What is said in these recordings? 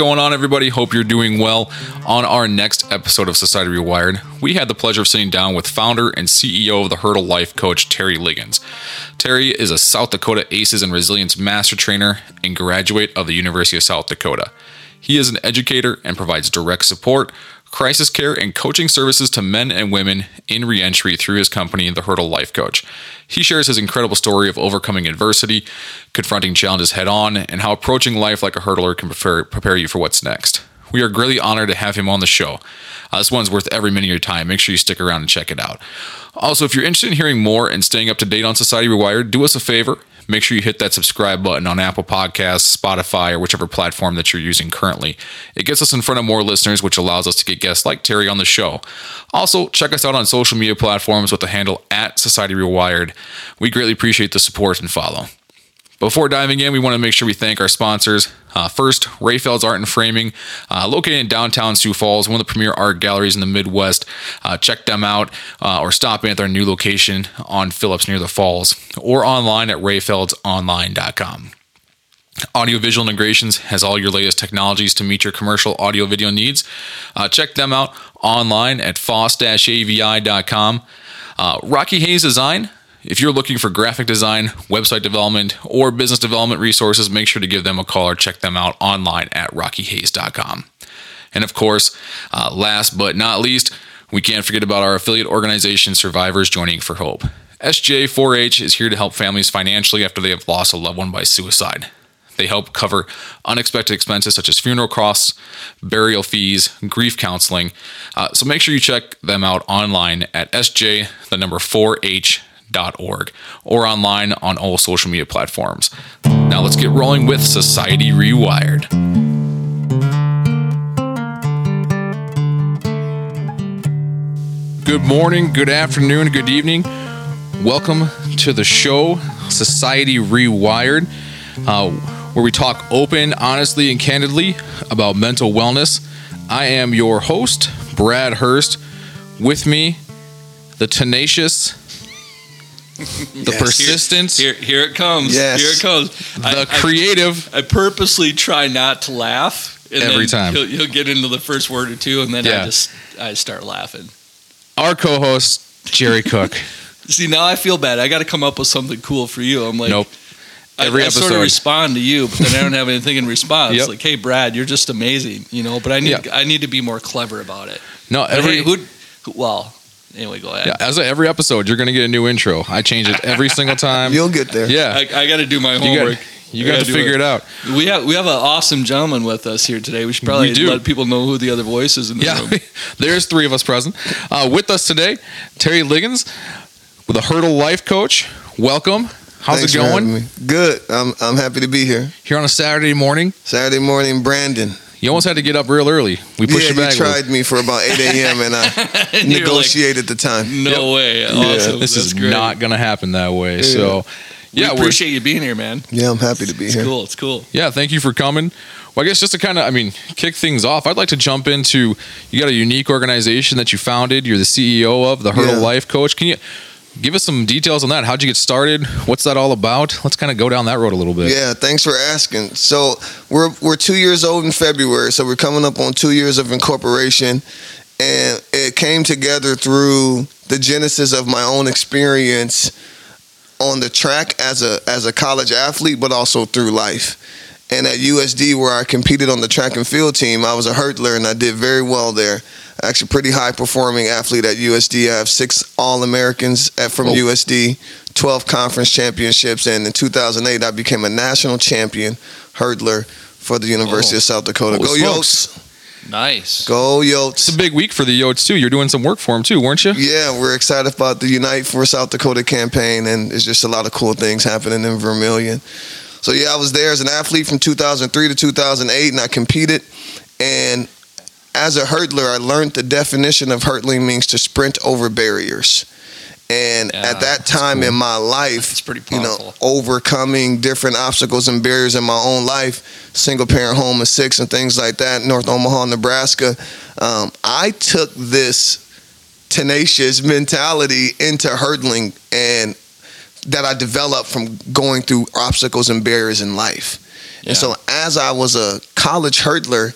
going on, everybody? Hope you're doing well. On our next episode of Society Rewired, we had the pleasure of sitting down with founder and CEO of the Hurdle Life coach, Terry Liggins. Terry is a South Dakota ACEs and Resilience Master Trainer and graduate of the University of South Dakota. He is an educator and provides direct support, crisis care, and coaching services to men and women in reentry through his company, The Hurdle Life Coach. He shares his incredible story of overcoming adversity, confronting challenges head on, and how approaching life like a hurdler can prepare, you for what's next. We are greatly honored to have him on the show. Uh, this one's worth every minute of your time. Make sure you stick around and check it out. Also, if you're interested in hearing more and staying up to date on Society Rewired, do us a favor make sure you hit that subscribe button on Apple Podcasts, Spotify, or whichever platform that you're using currently. It gets us in front of more listeners, which allows us to get guests like Terry on the show. Also, check us out on social media platforms with the handle at Society Rewired. We greatly appreciate the support and follow. Before diving in, we want to make sure we thank our sponsors. Uh, first, Rehfeld's Art and Framing, uh, located in downtown Sioux Falls, one of the premier art galleries in the Midwest. Uh, check them out uh, or stop in at their new location on Phillips near the Falls or online at rehfeldsonline.com. Audiovisual Integrations has all your latest technologies to meet your commercial audio video needs. Uh, check them out online at foss-avi.com. Uh, Rocky Hayes Design if you're looking for graphic design, website development, or business development resources, make sure to give them a call or check them out online at rockyhayes.com. And of course, uh, last but not least, we can't forget about our affiliate organization, Survivors Joining for Hope. SJ4H is here to help families financially after they have lost a loved one by suicide. They help cover unexpected expenses such as funeral costs, burial fees, grief counseling. Uh, so make sure you check them out online at SJ, the number 4H org or online on all social media platforms. Now let's get rolling with Society Rewired. Good morning, good afternoon, good evening. Welcome to the show, Society Rewired, uh, where we talk open, honestly, and candidly about mental wellness. I am your host, Brad Hurst. With me, the tenacious, the yes. persistence. Here, here, here, it comes. Yes. Here it comes. The I, creative. I, I, purposely try not to laugh. every time. He'll, he'll, get into the first word or two, and then yeah. I just I start laughing. Our co-host Jerry Cook. See, now I feel bad. I got to come up with something cool for you. I'm like, nope. Every I, I sort of respond to you, but then I don't have anything in response. yep. Like, hey, Brad, you're just amazing, you know. But I need I need to be more clever about it. No, every hey, who, well, Anyway, go ahead. Yeah, as of every episode, you're going to get a new intro. I change it every single time. You'll get there. Yeah, I, I got to do my homework. You got, to figure it. it. out. We have we have an awesome gentleman with us here today. We should probably we let people know who the other voices in the yeah, room. there's three of us present. Uh, with us today, Terry Liggins, with a Hurdle Life Coach. Welcome. How's Thanks it going? Good. I'm I'm happy to be here. Here on a Saturday morning. Saturday morning, Brandon. You almost had to get up real early. We pushed yeah, you back. You tried me for about 8 a.m. and I negotiated like, the time. No yep. way. Awesome. Yeah. This That's is great. not going to happen that way. Yeah. So, yeah, we appreciate you being here, man. Yeah, I'm happy to be it's here. Cool. It's cool. Yeah, thank you for coming. Well, I guess just to kind of, I mean, kick things off, I'd like to jump into you got a unique organization that you founded. You're the CEO of the Hurdle yeah. Life Coach. Can you give us some details on that. How'd you get started? What's that all about? Let's kind of go down that road a little bit. Yeah, thanks for asking. So we're we're two years old in February, so we're coming up on two years of incorporation, and it came together through the genesis of my own experience on the track as a as a college athlete, but also through life. And at USD, where I competed on the track and field team, I was a hurdler and I did very well there actually pretty high performing athlete at USD. I have six All Americans from oh. USD, 12 conference championships, and in 2008 I became a national champion hurdler for the University oh. of South Dakota. Go Yotes! Nice. Go Yotes. It's a big week for the Yotes too. You're doing some work for them too, weren't you? Yeah, we're excited about the Unite for South Dakota campaign, and there's just a lot of cool things happening in Vermillion. So yeah, I was there as an athlete from 2003 to 2008, and I competed. And as a hurdler, I learned the definition of hurdling means to sprint over barriers. And yeah, at that time cool. in my life, it's pretty powerful. you know, overcoming different obstacles and barriers in my own life, single parent home of six and things like that, North Omaha, Nebraska, um, I took this tenacious mentality into hurdling and that I developed from going through obstacles and barriers in life. And so as I was a college hurdler,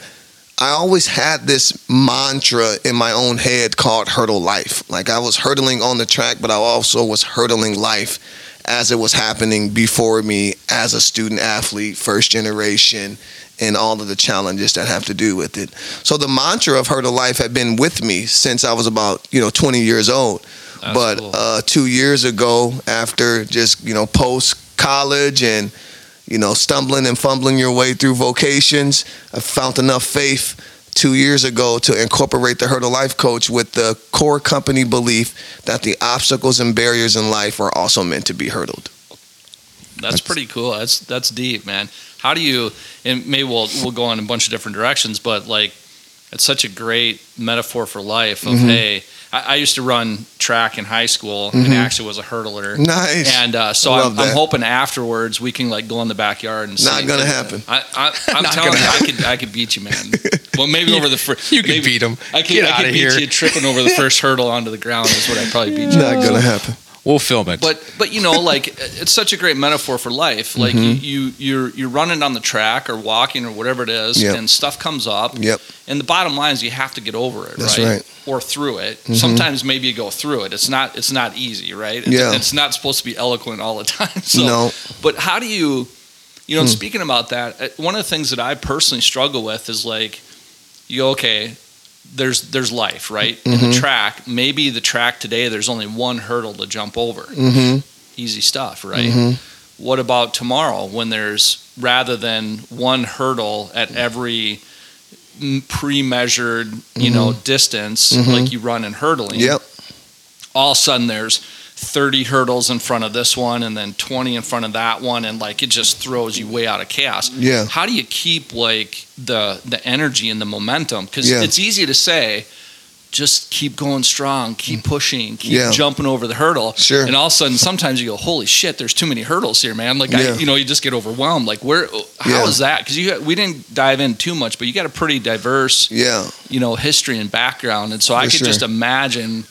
I always had this mantra in my own head called hurdle life. Like I was hurdling on the track, but I also was hurdling life as it was happening before me as a student athlete, first generation, and all of the challenges that have to do with it. So the mantra of hurdle life had been with me since I was about, you know, 20 years old. That's but cool. uh, two years ago, after just, you know, post college and you know, stumbling and fumbling your way through vocations. I found enough faith two years ago to incorporate the Hurdle Life Coach with the core company belief that the obstacles and barriers in life are also meant to be hurdled. That's, that's pretty cool. That's that's deep, man. How do you? And maybe we'll we'll go on a bunch of different directions, but like, it's such a great metaphor for life. Of mm-hmm. hey, I, I, used to run track in high school mm-hmm. and actually was a hurdler. Nice. And uh, so I'm, I'm, hoping afterwards we can like go in the backyard and. See. Not gonna happen. I, am telling you, I could I could beat you, man. Well, maybe you, over the first. You could beat him. I could, I could beat here. you tripping over the first hurdle onto the ground is what I'd probably beat you. Not gonna happen. We'll film it. But but you know, like it's such a great metaphor for life. Like mm-hmm. you, you you're you're running on the track or walking or whatever it is, yep. and stuff comes up. Yep. And the bottom line is you have to get over it, That's right? right. Or through it. Mm-hmm. Sometimes maybe you go through it. It's not it's not easy, right? It's, yeah. It's not supposed to be eloquent all the time. So, no. But how do you, you know, mm. speaking about that, uh, one of the things that I personally struggle with is like, you okay, there's there's life right mm-hmm. in the mm-hmm. track maybe the track today there's only one hurdle to jump over mm-hmm. easy stuff right mm-hmm. what about tomorrow when there's rather than one hurdle at every pre-measured you know mm-hmm. distance mm-hmm. like you run in hurdling yep all of a sudden there's 30 hurdles in front of this one and then 20 in front of that one and like it just throws you way out of chaos. Yeah. How do you keep like the the energy and the momentum? Because yeah. it's easy to say just keep going strong keep mm. pushing keep yeah. jumping over the hurdle. Sure. And all of a sudden sometimes you go holy shit there's too many hurdles here man. Like yeah. I, you know you just get overwhelmed. Like where how is that? Because you we didn't dive in too much but you got a pretty diverse yeah. you know history and background. And so For i could sure. just imagine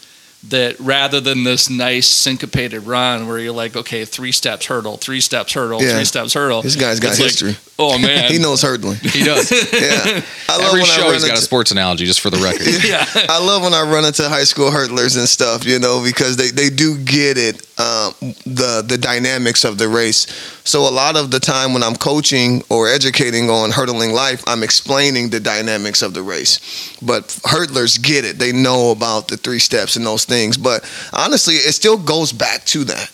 that rather than this nice syncopated run where you're like, okay, three steps hurdle, three steps hurdle, yeah. three steps hurdle. This guy's got history. Like, oh man, he knows hurdling. He does. yeah, I love Every when show I he's got a sports analogy, just for the record. yeah, I love when I run into high school hurdlers and stuff, you know, because they, they do get it, um, the the dynamics of the race. So a lot of the time when I'm coaching or educating on hurdling life, I'm explaining the dynamics of the race. But hurdlers get it; they know about the three steps and those things things. But honestly, it still goes back to that.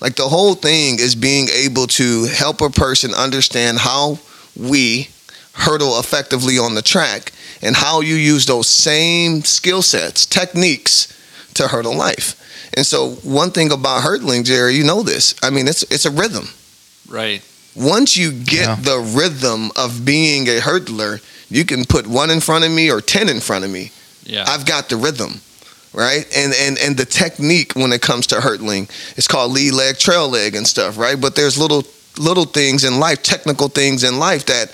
Like the whole thing is being able to help a person understand how we hurdle effectively on the track and how you use those same skill sets, techniques to hurdle life. And so one thing about hurdling, Jerry, you know this. I mean, it's it's a rhythm. Right. Once you get yeah. the rhythm of being a hurdler, you can put one in front of me or 10 in front of me. Yeah. I've got the rhythm right? And and and the technique when it comes to hurdling, it's called lead leg, trail leg, and stuff, right? But there's little little things in life, technical things in life that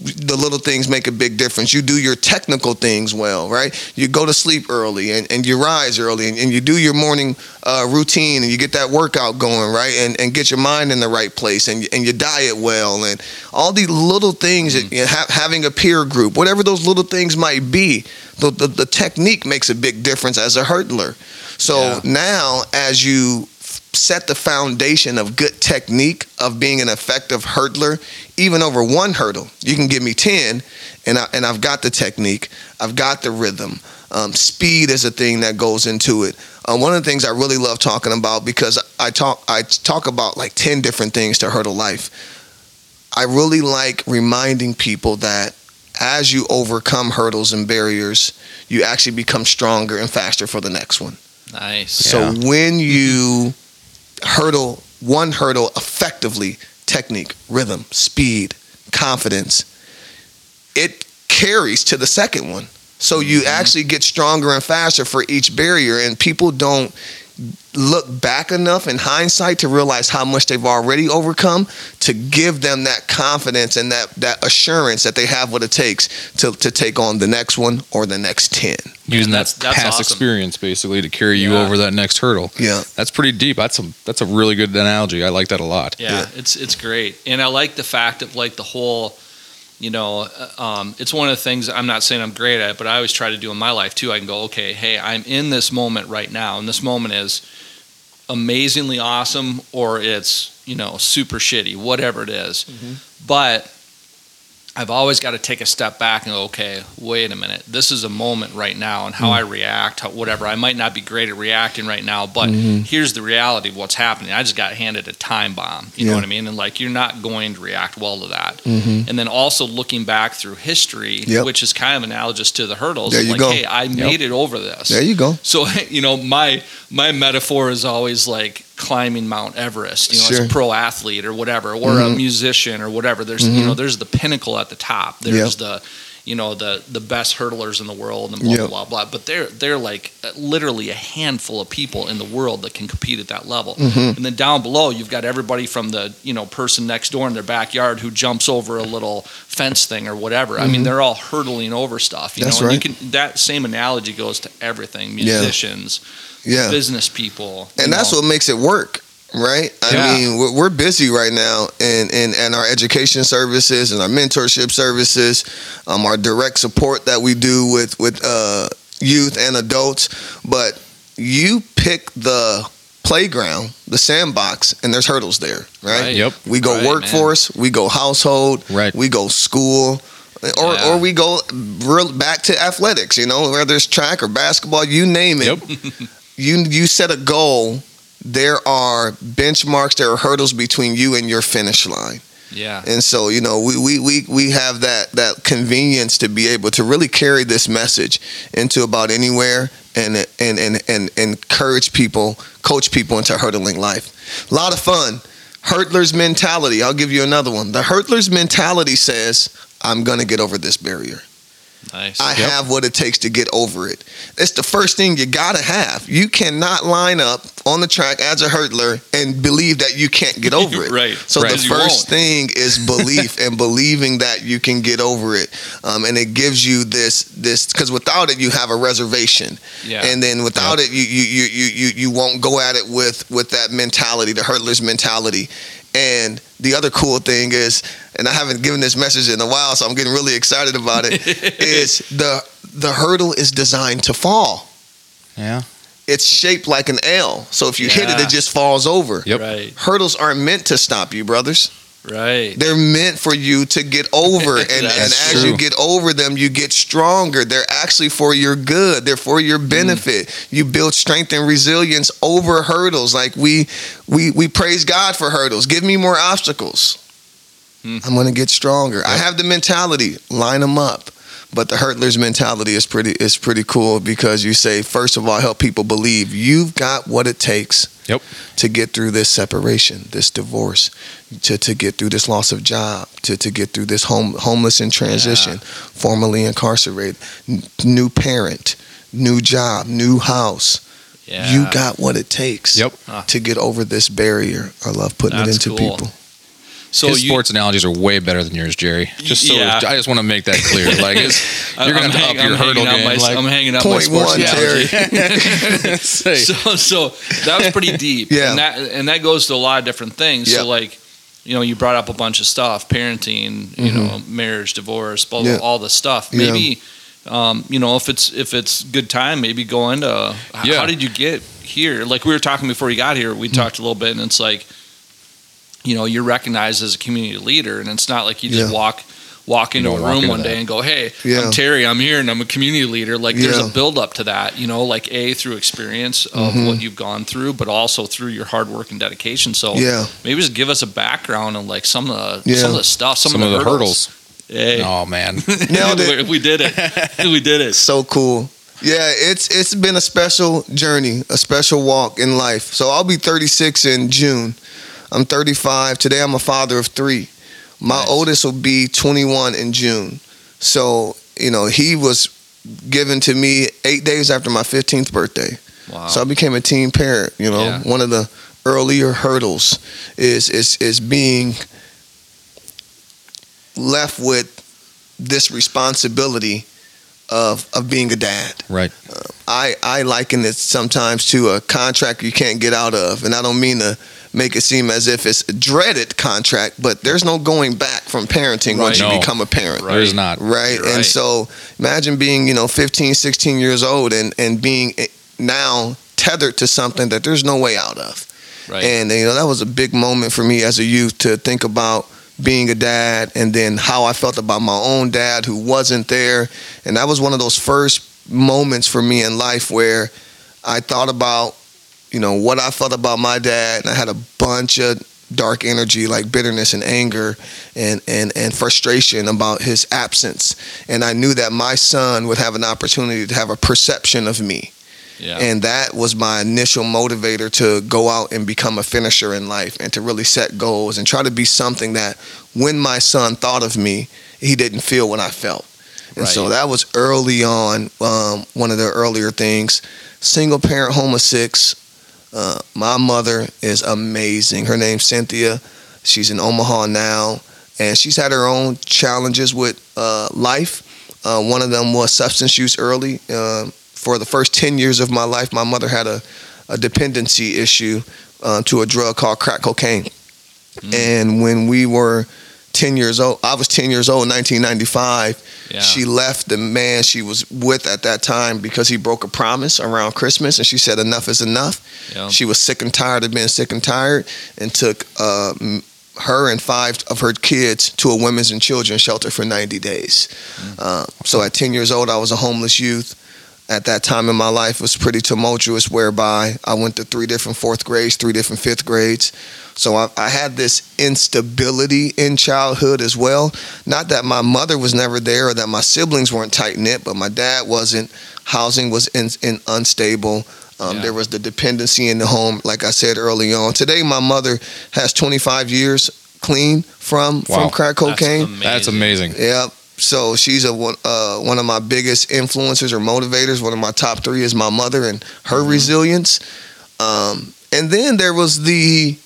the little things make a big difference. You do your technical things well, right? You go to sleep early and, and you rise early and, and you do your morning uh, routine and you get that workout going, right? And, and get your mind in the right place and, and you diet well and all these little things, mm-hmm. you know, ha- having a peer group, whatever those little things might be, the, the, the technique makes a big difference as a hurdler. So yeah. now, as you set the foundation of good technique of being an effective hurdler, even over one hurdle. You can give me 10, and, I, and I've got the technique, I've got the rhythm. Um, speed is a thing that goes into it. Uh, one of the things I really love talking about because I talk I talk about like 10 different things to hurdle life. I really like reminding people that as you overcome hurdles and barriers, you actually become stronger and faster for the next one. Nice. So yeah. when you hurdle one hurdle effectively, technique, rhythm, speed, confidence, it carries to the second one. So you mm-hmm. actually get stronger and faster for each barrier, and people don't look back enough in hindsight to realize how much they've already overcome to give them that confidence and that, that assurance that they have what it takes to, to take on the next one or the next 10. Using that that's past awesome. experience basically to carry you over that next hurdle. Yeah. That's pretty deep. That's a that's a really good analogy. I like that a lot. Yeah, Yeah. it's it's great, and I like the fact of like the whole, you know, uh, um, it's one of the things I'm not saying I'm great at, but I always try to do in my life too. I can go, okay, hey, I'm in this moment right now, and this moment is amazingly awesome, or it's you know super shitty, whatever it is. but. I've always got to take a step back and go, okay, wait a minute. This is a moment right now, and how I react, how, whatever. I might not be great at reacting right now, but here's the reality of what's happening. I just got handed a time bomb. You know what I mean? And like, you're not going to react well to that. Mhm. And then also looking back through history, Yep. which is kind of analogous to the hurdles. There you like, go. hey, I made it over this. There you go. So you know, my my metaphor is always like climbing Mount Everest. You know, as a pro athlete or whatever, or a Mhm. musician or whatever. There's you Mhm. know, there's the pinnacle at the top. There's Yep. the you know the the best hurdlers in the world and blah Yep. blah blah blah. But they're they're like uh, literally a handful of people in the world that can compete at that level. Mhm. And then down below, you've got everybody from the you know person next door in their backyard who jumps over a little fence thing or whatever. I mean, Mhm. they're all hurdling over stuff. You That's know, and right. you can that same analogy goes to everything. Musicians, Yeah. Business people, and that's know. what makes it work right i Yeah. mean we're, we're busy right now in, in, in our education services and our mentorship services um, our direct support that we do with with uh, youth and adults but you pick the playground the sandbox and there's hurdles there right, Right. Yep. we go Right, man. workforce we go household Right. we go school or, Yeah. or we go real back to athletics you know whether it's track or basketball you name it Yep. you you set a goal there are benchmarks there are hurdles between you and your finish line. Yeah, and so you know we we we, we have that that convenience to be able to really carry this message into about anywhere and and and, and encourage people coach people into hurdling life. A lot of fun. Hurdler's mentality. I'll give you another one. The hurdler's mentality says i'm going to get over this barrier nice. I Yep. have what it takes to get over it. It's the first thing you gotta have. You cannot line up on the track as a hurdler and believe that you can't get over it. right. So Right. the 'Cause you first thing is belief and believing that you can get over it, um, and it gives you this this because without it you have a reservation, Yeah. and then without it you you you you you you won't go at it with with that mentality, the hurdler's mentality. And the other cool thing is, and I haven't given this message in a while, so I'm getting really excited about it. is the the hurdle is designed to fall. Yeah. It's shaped like an L, so if you hit it, it just falls over. Yep. Right. Hurdles aren't meant to stop you, brothers. Right. They're meant for you to get over, and, and That's as you get over them, you get stronger. They're actually for your good. They're for your mm. benefit. You build strength and resilience over hurdles. Like we, we, we praise God for hurdles. Give me more obstacles. Hmm. I'm gonna get stronger. I have the mentality. Line them up. But the hurdler's mentality is pretty is pretty cool because you say first of all help people believe you've got what it takes Yep. to get through this separation, this divorce, to, to get through this loss of job, to, to get through this home homeless in transition, formerly incarcerated, n- new parent, new job, new house. yeah. You got what it takes Yep. to get over this barrier. I love putting That's it into cool. people. So His you, sports analogies are way better than yours, Jerry. Just so Yeah. I just want to make that clear. Like you're gonna I'm hang- up your I'm hurdle out game. My, like, I'm hanging up Point my sports one, analogy. so so that was pretty deep. Yeah. And that and that goes to a lot of different things. Yeah. So like, you know, you brought up a bunch of stuff, parenting, you know, marriage, divorce, blah, blah, Mm-hmm. Yeah. all the stuff. Yeah. Maybe um, you know, if it's if it's good time, maybe go into Yeah. how did you get here? Like we were talking before you got here, we talked a little bit and it's like you know, you're recognized as a community leader and it's not like you just Yeah. walk walk into a room into one day that. and go, "Hey, Yeah. I'm Terry. I'm here, and I'm a community leader." Like, there's a build up to that, you know, like a through experience of Mhm. what you've gone through, but also through your hard work and dedication. So, Yeah. maybe just give us a background on like some of the Yeah. some of the stuff, some, Some of the, of the hurdles. Hey, Oh man. Nailed it. we, we did it. we did it. so cool. Yeah, it's it's been a special journey, a special walk in life. So I'll be 36 in June. I'm 35 today. I'm a father of three. My Nice. oldest will be 21 in June. So you know he was given to me eight days after my 15th birthday. Wow. So I became a teen parent. You know, Yeah. one of the earlier hurdles is is is being left with this responsibility of of being a dad. Right. Uh, I I liken it sometimes to a contract you can't get out of, and I don't mean to make it seem as if it's a dreaded contract, but there's no going back from parenting once Right. you No. become a parent. Right. There's not. Right. You're And so imagine being, you know, 15, 16 years old and, and being eh, now tethered to something that there's no way out of. Right. And, you know, that was a big moment for me as a youth to think about being a dad and then how I felt about my own dad who wasn't there. And that was one of those first moments for me in life where I thought about, you know, what I felt about my dad. And I had a bunch of dark energy like bitterness and anger and, and, and frustration about his absence. And I knew that my son would have an opportunity to have a perception of me. yeah. And that was my initial motivator to go out and become a finisher in life and to really set goals and try to be something that when my son thought of me, he didn't feel what I felt. And so that was early on, um, one of the earlier things. Single parent, home of six. Uh, my mother is amazing. Her name's Cynthia. She's in Omaha now, and she's had her own challenges with uh, life. Uh, one of them was substance use early. Um for the first 10 years of my life, my mother had a, a dependency issue uh, to a drug called crack cocaine. Mm. And when we were 10 years old, I was 10 years old in 1995. yeah. She left the man she was with at that time because he broke a promise around Christmas, and she said, Enough is enough. yeah. She was sick and tired of being sick and tired, and took uh, her and five of her kids to a women's and children's shelter for 90 days. Uh, so at 10 years old, I was a homeless youth. At that time in my life, was pretty tumultuous, whereby I went to three different fourth grades, three different fifth grades. So I, I had this instability in childhood as well. Not that my mother was never there or that my siblings weren't tight knit, but my dad wasn't. Housing was in, in unstable. Um, Yeah. There was the dependency in the home, like I said early on. Today, my mother has 25 years clean from Wow. from crack cocaine. That's amazing. Yep. So she's a one, uh, one of my biggest influencers or motivators. One of my top three is my mother and her resilience. Um, and then there was the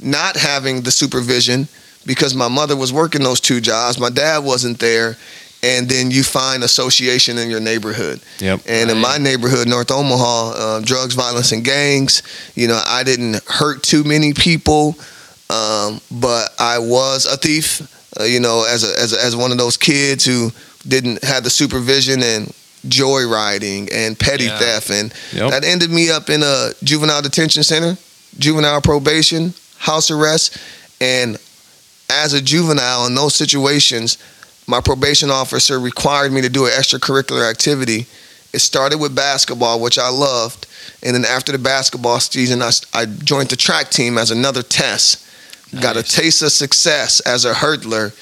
not having the supervision because my mother was working those two jobs. My dad wasn't there. And then you find association in your neighborhood. Yep. And in my neighborhood, North Omaha, uh, drugs, violence, and gangs. You know, I didn't hurt too many people, um, but I was a thief. Uh, you know, as a, as a, as one of those kids who didn't have the supervision and joyriding and petty Yeah. theft, and Yep. that ended me up in a juvenile detention center, juvenile probation, house arrest, and as a juvenile in those situations, my probation officer required me to do an extracurricular activity. It started with basketball, which I loved, and then after the basketball season, I, I joined the track team as another test. Got a taste of success as a hurdler,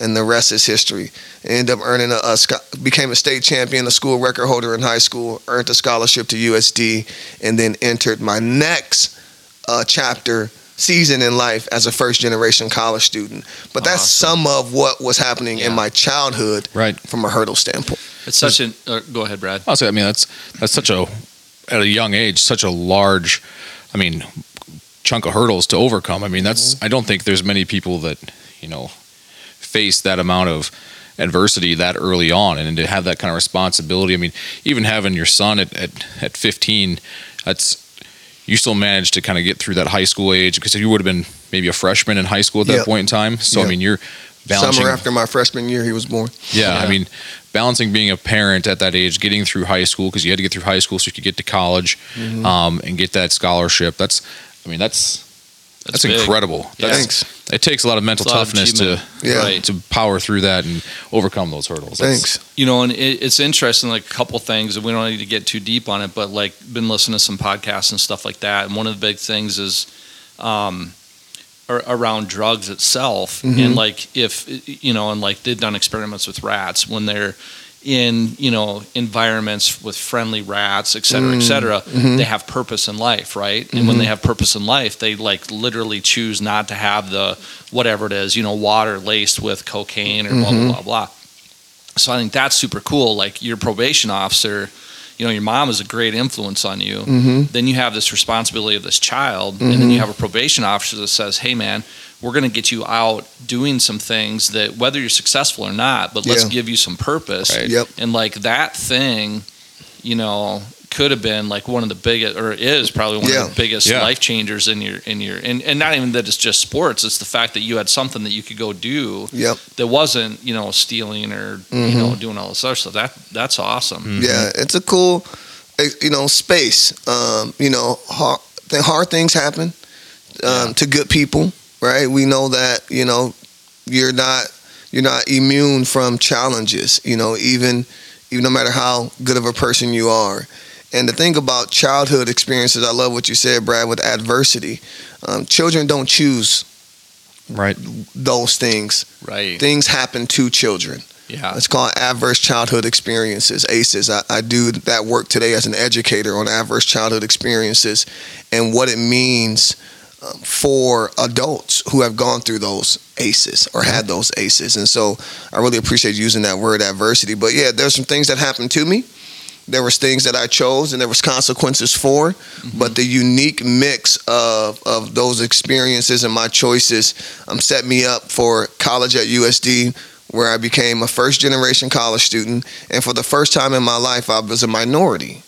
and the rest is history. Ended up earning a, a became a state champion, a school record holder in high school, earned a scholarship to USD, and then entered my next uh, chapter season in life as a first generation college student. But that's Awesome. some of what was happening in my childhood Right. from a hurdle standpoint. It's such an. Uh, go ahead, Brad. I'll say, I mean, that's that's such a at a young age, such a large, I mean, chunk of hurdles to overcome. I mean, that's I don't think there's many people that you know face that amount of adversity that early on, and to have that kind of responsibility. I mean, even having your son at at, at 15, that's you still managed to kind of get through that high school age because you would have been maybe a freshman in high school at that Yep. point in time. So I mean, you're balancing Summer after my freshman year, he was born. yeah, I mean, balancing being a parent at that age, getting through high school because you had to get through high school so you could get to college Mm-hmm. um, and get that scholarship. That's, I mean, that's that's, big. incredible. Yeah. That's, Thanks. It takes a lot of mental It's a of toughness to. Yeah. Right. to power through that and overcome those hurdles. That's- Thanks. You know, and it, it's interesting, like a couple things, and we don't need to get too deep on it, but like been listening to some podcasts and stuff like that. And one of the big things is um, around drugs itself. Mhm. And like if, you know, and like they've done experiments with rats when they're in, you know, environments with friendly rats, et cetera, et cetera, Mhm. they have purpose in life, right? And when they have purpose in life, they like literally choose not to have the whatever it is, you know, water laced with cocaine or blah, blah, blah, blah. So I think that's super cool. Like your probation officer, you know your mom is a great influence on you. Mm-hmm. Then you have this responsibility of this child, and then you have a probation officer that says, "Hey, man." We're going to get you out doing some things that, whether you're successful or not, but let's Yeah. give you some purpose. Right. Yep. And like that thing, you know, could have been like one of the biggest, or is probably one Yeah. of the biggest Yeah. life changers in your in your and, and not even that it's just sports. It's the fact that you had something that you could go do Yep. that wasn't you know stealing or you Mhm. know doing all this other stuff. That that's awesome. Yeah, it's a cool, eh, you know, space. Um, you know, hard, hard things happen um, Yeah. to good people, right? We know that you know you're not you're not immune from challenges. You know, even even no matter how good of a person you are. And the thing about childhood experiences, I love what you said, Brad, with adversity. Um, children don't choose Right. those things. Right. Things happen to children. Yeah. It's called adverse childhood experiences, ACEs. I, I do that work today as an educator on adverse childhood experiences and what it means for adults who have gone through those ACEs or had those ACEs. And so I really appreciate using that word adversity. But yeah, there's some things that happened to me. There was things that I chose and there was consequences for, but the unique mix of, of those experiences and my choices um, set me up for college at USD where I became a first generation college student, and for the first time in my life, I was a minority.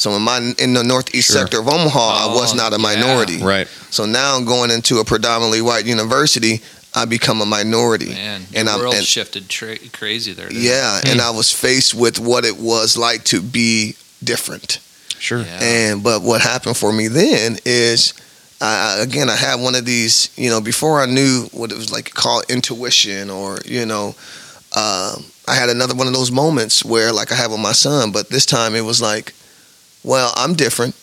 So in my in the northeast Sure. sector of Omaha, I was Oh, not a yeah. minority. Right. So now I'm going into a predominantly white university. I become a minority. Man, And the I'm- world and- shifted tra- crazy there. didn't Yeah, and I was faced with what it was like to be different. Sure. Yeah. And but what happened for me then is, I, I- again, I had one of these. You know, before I knew what it was like called intuition, or you know, um, I had another one of those moments where, like I had with my son, but this time it was like, well, I'm different,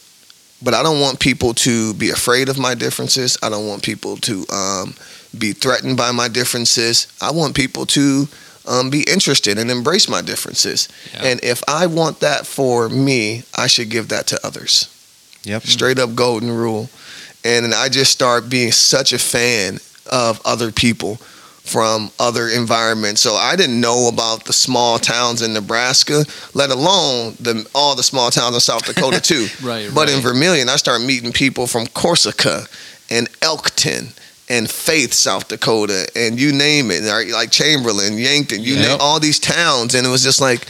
but I don't want people to be afraid of my differences. I don't want people to um, be threatened by my differences. I want people to um, be interested and embrace my differences. Yeah. And if I want that for me, I should give that to others. Yep. Straight up golden rule. And I just start being such a fan of other people from other environments. So I didn't know about the small towns in Nebraska, let alone the all the small towns in South Dakota too. Right. But in right. Vermillion, I started meeting people from Corsica and Elkton and Faith, South Dakota, and you name it, right? like Chamberlain, Yankton, you Yep. name all these towns, and it was just like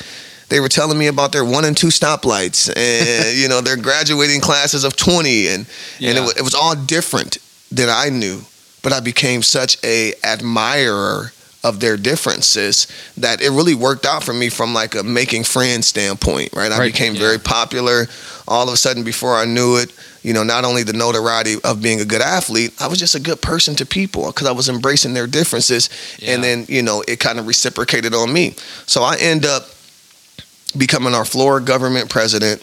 they were telling me about their one and two stoplights, and you know their graduating classes of twenty, and and it, Yeah. it was all different than I knew, but I became such a admirer of their differences that it really worked out for me from like a making friends standpoint, right? I Right. became Yeah. very popular. All of a sudden, before I knew it, you know, not only the notoriety of being a good athlete, I was just a good person to people because I was embracing their differences, and then you know it kind of reciprocated on me. So I end up becoming our Florida government president.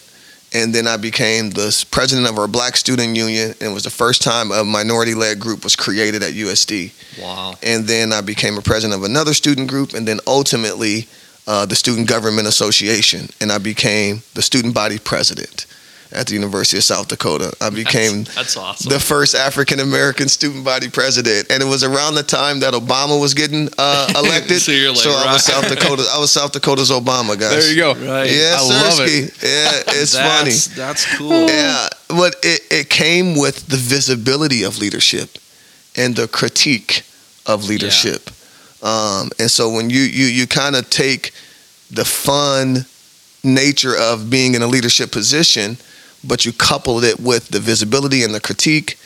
And then I became the president of our Black Student Union, and it was the first time a minority-led group was created at USD wow. and then I became a president of another student group, and then ultimately uh, the Student Government Association, and I became the student body president at the University of South Dakota. I became That's, that's awesome. the first African American student body president, and it was around the time that Obama was getting uh, elected. So you're like, I was. South Dakota. I was South Dakota's Obama, guys. There you go. right. Yeah, I love it. Yeah, it's funny. that's, That's cool. Yeah, but it, it came with the visibility of leadership and the critique of leadership. Um, and so when you you you kind of take the fun nature of being in a leadership position, but you couple it with the visibility and the critique,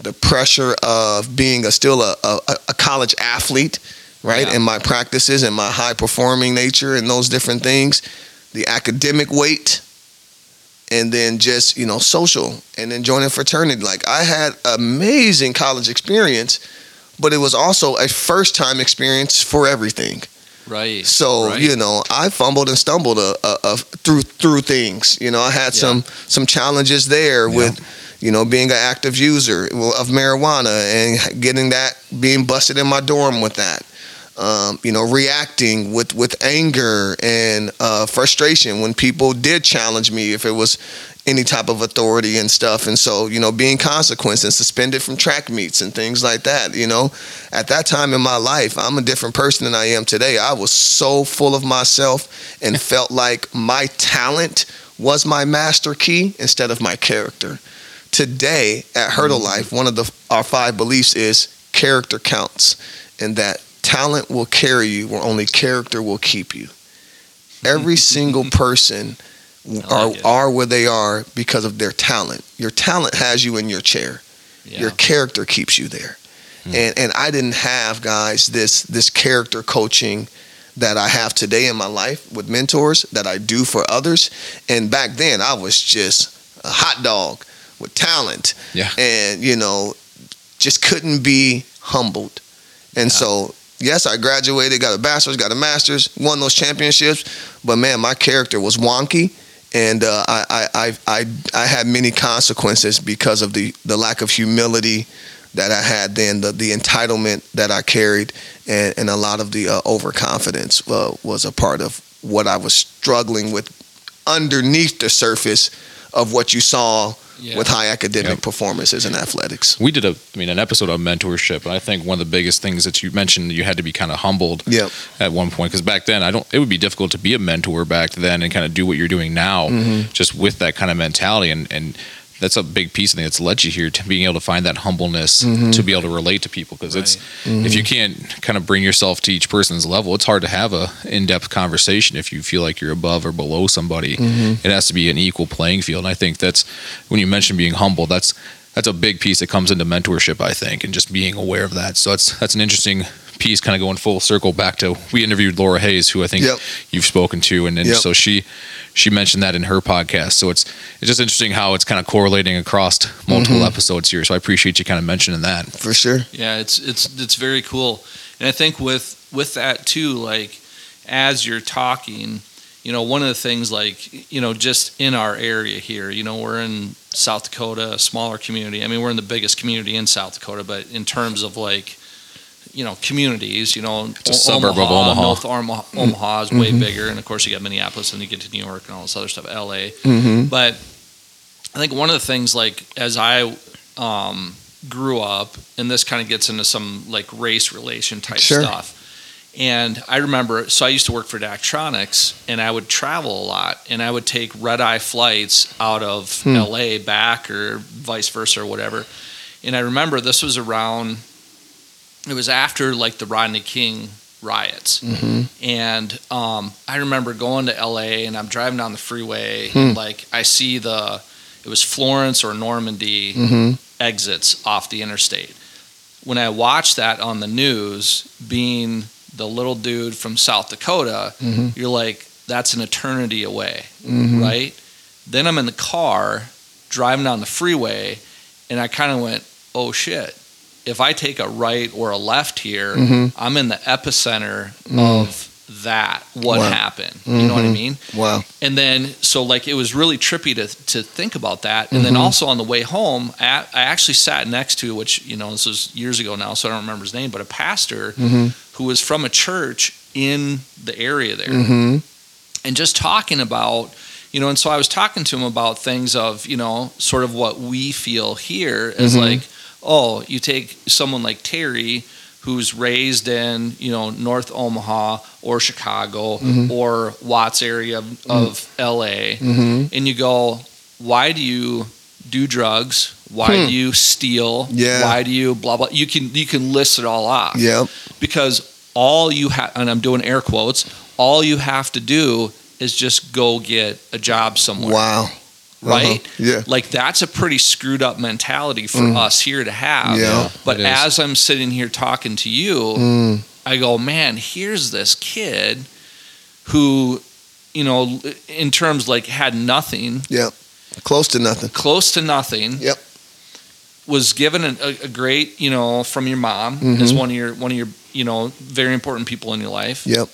the pressure of being a still a, a, a college athlete, right? Yeah. And my practices and my high performing nature and those different things, the academic weight, and then just you know social and then joining fraternity like i had amazing college experience but it was also a first time experience for everything Right. so right. you know i fumbled and stumbled uh, uh, uh, through through things you know i had Yeah. some some challenges there with you know being an active user of marijuana and getting that being busted in my dorm with that um, you know, reacting with with anger and uh, frustration when people did challenge me if it was any type of authority and stuff. And so, you know, being consequenced and suspended from track meets and things like that. You know, at that time in my life, I'm a different person than I am today. I was so full of myself and felt like my talent was my master key instead of my character. Today at Hurdle Mm-hmm. Life, one of the our five beliefs is character counts, and that talent will carry you where only character will keep you. Every single person are, it. are where they are because of their talent. Your talent has you in your chair. Yeah. Your character keeps you there. Hmm. And and I didn't have guys this this character coaching that I have today in my life with mentors that I do for others. And back then I was just a hot dog with talent. Yeah. And you know, just couldn't be humbled. And so yes, I graduated, got a bachelor's, got a master's, won those championships, but man, my character was wonky. And uh, I, I, I, I, had many consequences because of the, the lack of humility that I had then, the, the entitlement that I carried, and, and a lot of the uh, overconfidence uh, was a part of what I was struggling with underneath the surface of what you saw Yeah. with high academic Yep. performances in athletics. We did a, I mean, an episode on mentorship, and I think one of the biggest things that you mentioned, you had to be kind of humbled Yep. at one point because back then, I don't. It would be difficult to be a mentor back then and kind of do what you're doing now, Mm-hmm. just with that kind of mentality, and and that's a big piece. I think that's led you here to being able to find that humbleness Mm-hmm. to be able to relate to people because it's if you can't kind of bring yourself to each person's level, it's hard to have a in-depth conversation if you feel like you're above or below somebody. Mm-hmm. It has to be an equal playing field, and I think that's when you mention being humble. That's that's a big piece that comes into mentorship, I think, and just being aware of that. So that's that's an interesting piece, kind of going full circle back to we interviewed Laura Hayes, who I think Yep. you've spoken to, and then Yep. so she she mentioned that in her podcast. So it's it's just interesting how it's kind of correlating across multiple Mm-hmm. episodes here. So I appreciate you kind of mentioning that. For sure. Yeah, it's it's it's very cool, and I think with with that too, like as you're talking, you know, one of the things like you know, just in our area here, you know, we're in South Dakota, a smaller community. I mean, we're in the biggest community in South Dakota, but in terms of like you know communities, you know, it's a suburb of Omaha. North Omaha, Omaha is way bigger, and of course you got Minneapolis, and you get to New York and all this other stuff, L.A. Mm-hmm. But I think one of the things, like as I um, grew up, and this kind of gets into some like race relation type Sure. stuff. And I remember, so I used to work for Daktronics, and I would travel a lot, and I would take red eye flights out of Hmm. LA back, or vice versa, or whatever. And I remember this was around, it was after like the Rodney King riots. Mm-hmm. And um, I remember going to LA and I'm driving down the freeway Hmm. and like I see the it was Florence or Normandy Mm-hmm. exits off the interstate. When I watched that on the news, being the little dude from South Dakota, Mhm. you're like, that's an eternity away, Mhm. right? Then I'm in the car driving down the freeway and I kind of went, oh shit. If I take a right or a left here, Mhm. I'm in the epicenter Mm. of that, what Wow. happened. You know what I Mhm. mean? Wow. And then, so like it was really trippy to, to think about that. And then Mhm. also on the way home, I, I actually sat next to, which, you know, this was years ago now, so I don't remember his name, but a pastor Mm-hmm. Who was from a church in the area there Mm-hmm. and just talking about you know and so i was talking to him about things of you know sort of what we feel here as Mhm. like oh you take someone like terry who's raised in you know north omaha or chicago Mhm. or watts area of, of la Mm-hmm. and you go why do you do drugs why Hmm. do you steal Yeah. why do you blah blah you can you can list it all off Yeah. because all you have and i'm doing air quotes all you have to do is just go get a job somewhere Wow. right Uh-huh. Yeah. like that's a pretty screwed up mentality for Mm. us here to have Yeah. but as i'm sitting here talking to you Mm. i go man here's this kid who you know in terms like had nothing Yep. Close to nothing. close to nothing Yep. Was given a, a, great you know from your mom Mhm. as one of your one of your you know very important people in your life Yep.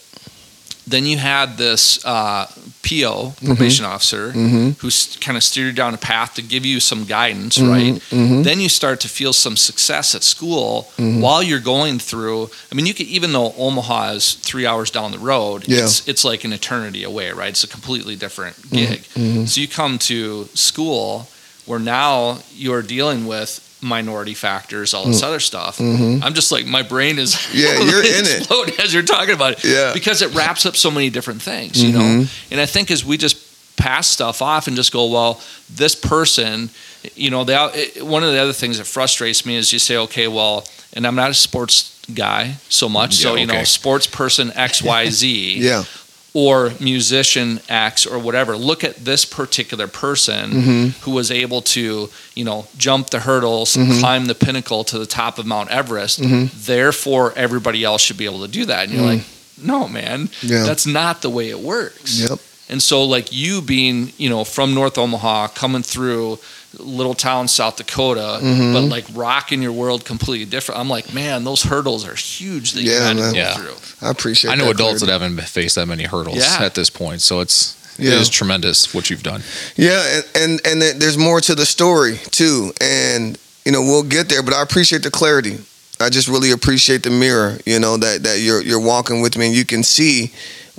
then you had this uh, PO probation officer Mm-hmm. who kind of steered you down a path to give you some guidance, Mhm. right? Mhm. Then you start to feel some success at school while you're going through. I mean, you could even though Omaha is three hours down the road, Yeah. it's it's like an eternity away, right? It's a completely different gig. So you come to school where now you're dealing with minority factors, all this other stuff. Mhm. I'm just like my brain is Yeah, you're in it. as you're talking about it Yeah. because it wraps up so many different things, you know. Mhm. And I think as we just pass stuff off and just go, well, this person, you know, they, it, one of the other things that frustrates me is you say, okay, well, and I'm not a sports guy so much, so Yeah, you know, sports person X Y Z, Yeah. Or musician X or whatever. Look at this particular person Mm-hmm. who was able to, you know, jump the hurdles, Mm-hmm. climb the pinnacle to the top of Mount Everest. Therefore, everybody else should be able to do that. And you're like, no, man. Yeah. that's not the way it works. Yep. And so, like you being, you know, from North Omaha, coming through little town South Dakota, Mm-hmm. but like rocking your world completely different. I'm like, man, those hurdles are huge that you Yeah, had to go Yeah. through. I appreciate I know that adults clarity. that haven't faced that many hurdles Yeah. at this point, so it's Yeah. it is tremendous what you've done. Yeah, and, and and there's more to the story too, and you know we'll get there. But I appreciate the clarity. I just really appreciate the mirror. You know that that you're you're walking with me, and you can see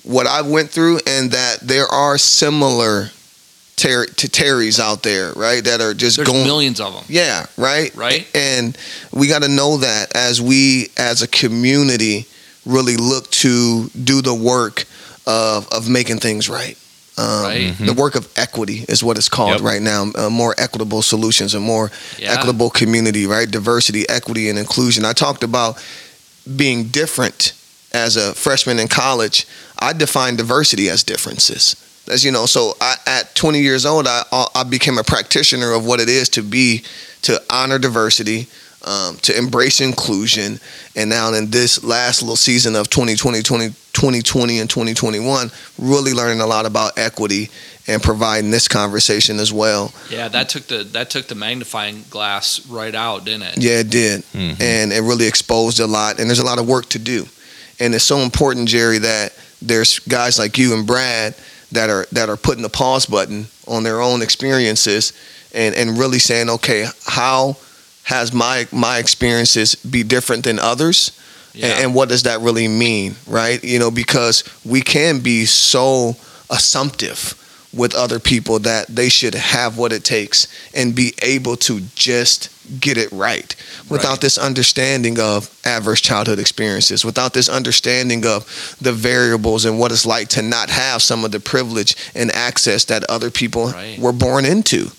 what I went through, and that there are similar ter- to Terrys out there, right? That are just There's going. millions of them. Yeah, right. Right. And we got to know that as we, as a community, really look to do the work of of making things right. Um, Right. The work of equity is what it's called Yep. right now. Uh, more equitable solutions, a more Yeah. equitable community, right? Diversity, equity, and inclusion. I talked about being different as a freshman in college. I define diversity as differences. As you know, so I, at 20 years old, I, I became a practitioner of what it is to be, to honor diversity, um, to embrace inclusion. And now in this last little season of 2020, 20, 2020 and 2021, really learning a lot about equity and providing this conversation as well. Yeah, that took the that took the magnifying glass right out, didn't it? Yeah, it did. Mhm. And it really exposed a lot. And there's a lot of work to do. And it's so important, Jerry, that there's guys like you and Brad that are that are putting the pause button on their own experiences and, and really saying, okay, how has my my experiences be different than others? Yeah. And, and what does that really mean, right? You know, because we can be so assumptive with other people that they should have what it takes and be able to just get it right without Right. this understanding of adverse childhood experiences, without this understanding of the variables and what it's like to not have some of the privilege and access that other people Right. were born into.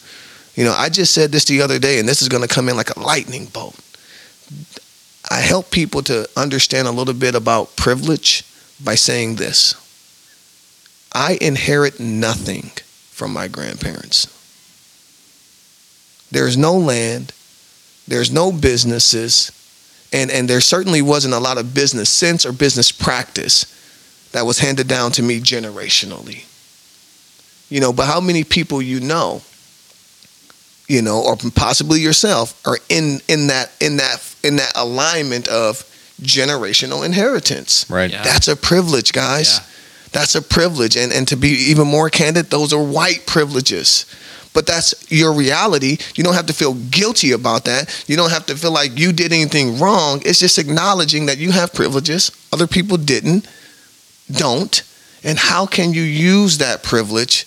You know, I just said this the other day, and this is going to come in like a lightning bolt. I help people to understand a little bit about privilege by saying this I inherit nothing from my grandparents. There's no land, there's no businesses, and, and there certainly wasn't a lot of business sense or business practice that was handed down to me generationally. You know, but how many people you know, you know, or possibly yourself are in in that in that in that alignment of generational inheritance. Right. Yeah. That's a privilege, guys. Yeah. That's a privilege. And and to be even more candid, those are white privileges. But that's your reality. You don't have to feel guilty about that. You don't have to feel like you did anything wrong. It's just acknowledging that you have privileges. Other people didn't, don't. And how can you use that privilege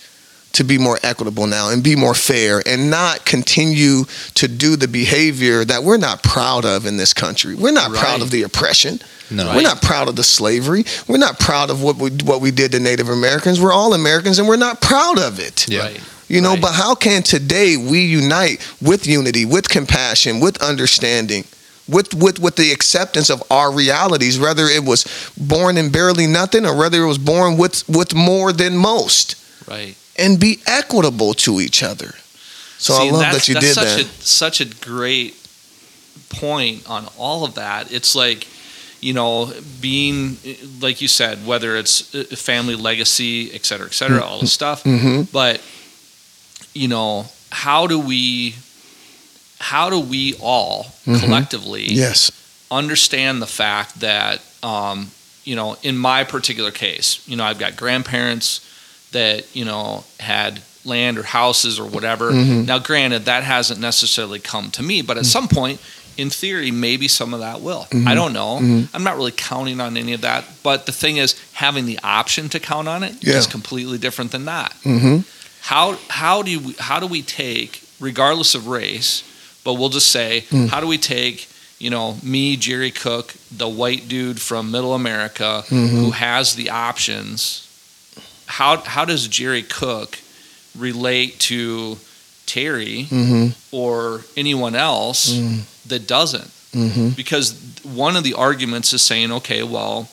to be more equitable now and be more fair and not continue to do the behavior that we're not proud of in this country? We're not proud of the oppression. No. We're not proud of the slavery. We're not proud of what we what we did to Native Americans. We're all Americans and we're not proud of it. Yeah. Right. You know, Right. but how can today we unite with unity, with compassion, with understanding, with with with the acceptance of our realities, whether it was born in barely nothing or whether it was born with with more than most, Right. And be equitable to each other. So I love that you did such that. A, such a great point on all of that. It's like, you know, being like you said, whether it's family legacy, et cetera, et cetera, all this stuff. hmm But you know, how do we, how do we all Mhm. collectively Yes. understand the fact that, um, you know, in my particular case, you know, I've got grandparents that, you know, had land or houses or whatever. Mhm. Now, granted, that hasn't necessarily come to me, but at some point, in theory, maybe some of that will. Mhm. I don't know. Mhm. I'm not really counting on any of that. But the thing is, having the option to count on it is Yeah. completely different than not hmm how how do we how do we take regardless of race but we'll just say Mm. how do we take you know me jerry cook the white dude from middle america Mhm. who has the options how how does jerry cook relate to Terry Mm-hmm. or anyone else Mm. that doesn't. Mm-hmm. Because one of the arguments is saying, okay, well,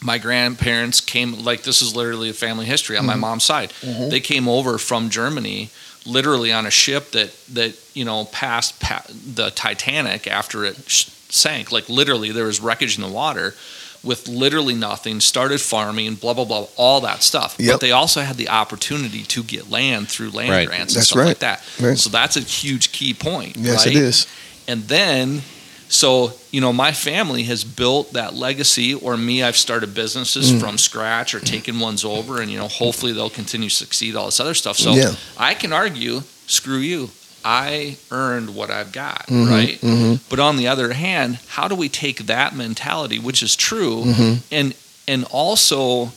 my grandparents came, like, this is literally a family history on my Mm-hmm. mom's side. They came over from Germany literally on a ship that, that you know, passed pa- the Titanic after it sh- sank. Like, literally, there was wreckage in the water with literally nothing, started farming, blah, blah, blah, all that stuff. Yep. But they also had the opportunity to get land through land Right. grants and That's stuff right. like that. Right. So that's a huge key point. Yes, right? it is. And then, so, you know, my family has built that legacy, or me, I've started businesses Mm. from scratch or taken ones over, and, you know, hopefully they'll continue to succeed, all this other stuff. So Yeah. I can argue, screw you. I earned what I've got, Mhm, right? mhm. But on the other hand, how do we take that mentality, which is true, Mhm. and and also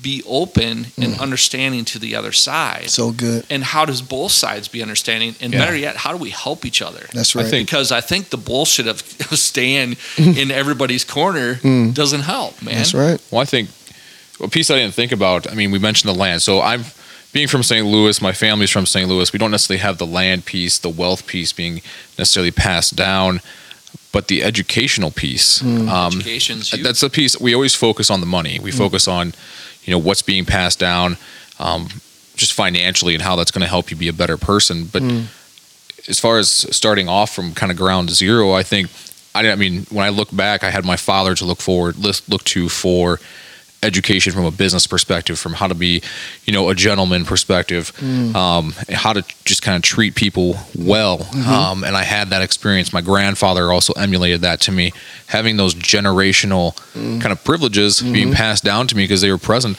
be open and understanding to the other side? So good. and how does both sides be understanding? And Yeah. better yet, how do we help each other? That's I right. think- because I think the bullshit of of staying in everybody's corner Mm. doesn't help, man. That's right. Well, I think a piece I didn't think about. I mean, we mentioned the land. So I'm being from St. Louis. My family's from St. Louis. We don't necessarily have the land piece, the wealth piece being necessarily passed down, but the educational piece. Um, Education's huge. that's the piece we always focus on the money. We focus on, you know, what's being passed down, um, just financially and how that's going to help you be a better person. But as far as starting off from kind of ground zero, I think I, I mean when I look back, I had my father to look forward, lis- look to for education from a business perspective, from how to be, you know, a gentleman perspective, um, how to just kind of treat people well. Um, and I had that experience. My grandfather also emulated that to me, having those generational kind of privileges being passed down to me because they were present.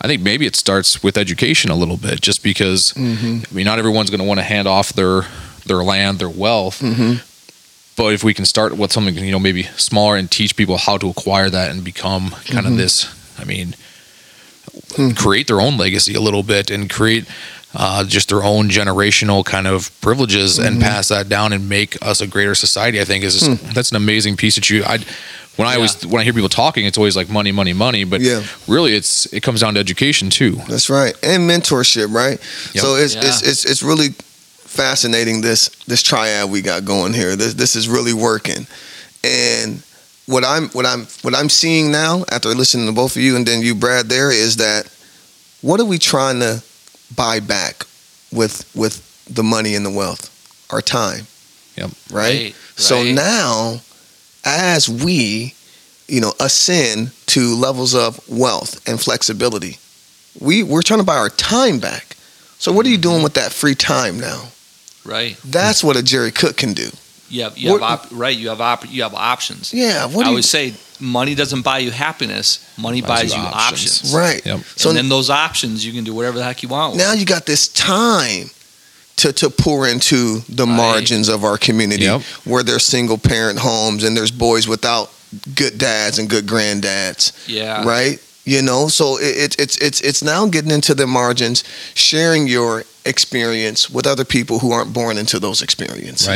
I think maybe it starts with education a little bit, just because Mm-hmm. I mean, not everyone's going to want to hand off their their land, their wealth. Mm-hmm. But if we can start with something, you know, maybe smaller and teach people how to acquire that and become kind Mhm. of this, I mean, Hmm. create their own legacy a little bit and create uh, just their own generational kind of privileges and Mhm. pass that down and make us a greater society. I think is Hmm. that's an amazing piece that you. I when I always when I hear people talking, it's always like money, money, money. But Yeah. really, it's it comes down to education too. That's right, and mentorship, right? Yep. So it's, Yeah. it's it's it's really fascinating this this triad we got going here. This this is really working, and what I'm what I'm what I'm seeing now after listening to both of you and then you, Brad, there is that what are we trying to buy back with with the money and the wealth? Our time. Yep. Right. Right, So right. now, as we, you know, ascend to levels of wealth and flexibility, we we're trying to buy our time back. So what are you mm-hmm. doing with that free time now? right. That's what a Jerry Cook can do. You have, you have op- right. You have op- you have options. Yeah. What I do you? always say, money doesn't buy you happiness. Money buys, you options. Right. Yep. So and then those options, you can do whatever the heck you want. With. now you got this time to to pour into the Right. margins of our community Yep. where there's single parent homes and there's boys without good dads and good granddads. yeah. right? You know, so it, it, it's it's it's now getting into the margins, sharing your experience with other people who aren't born into those experiences.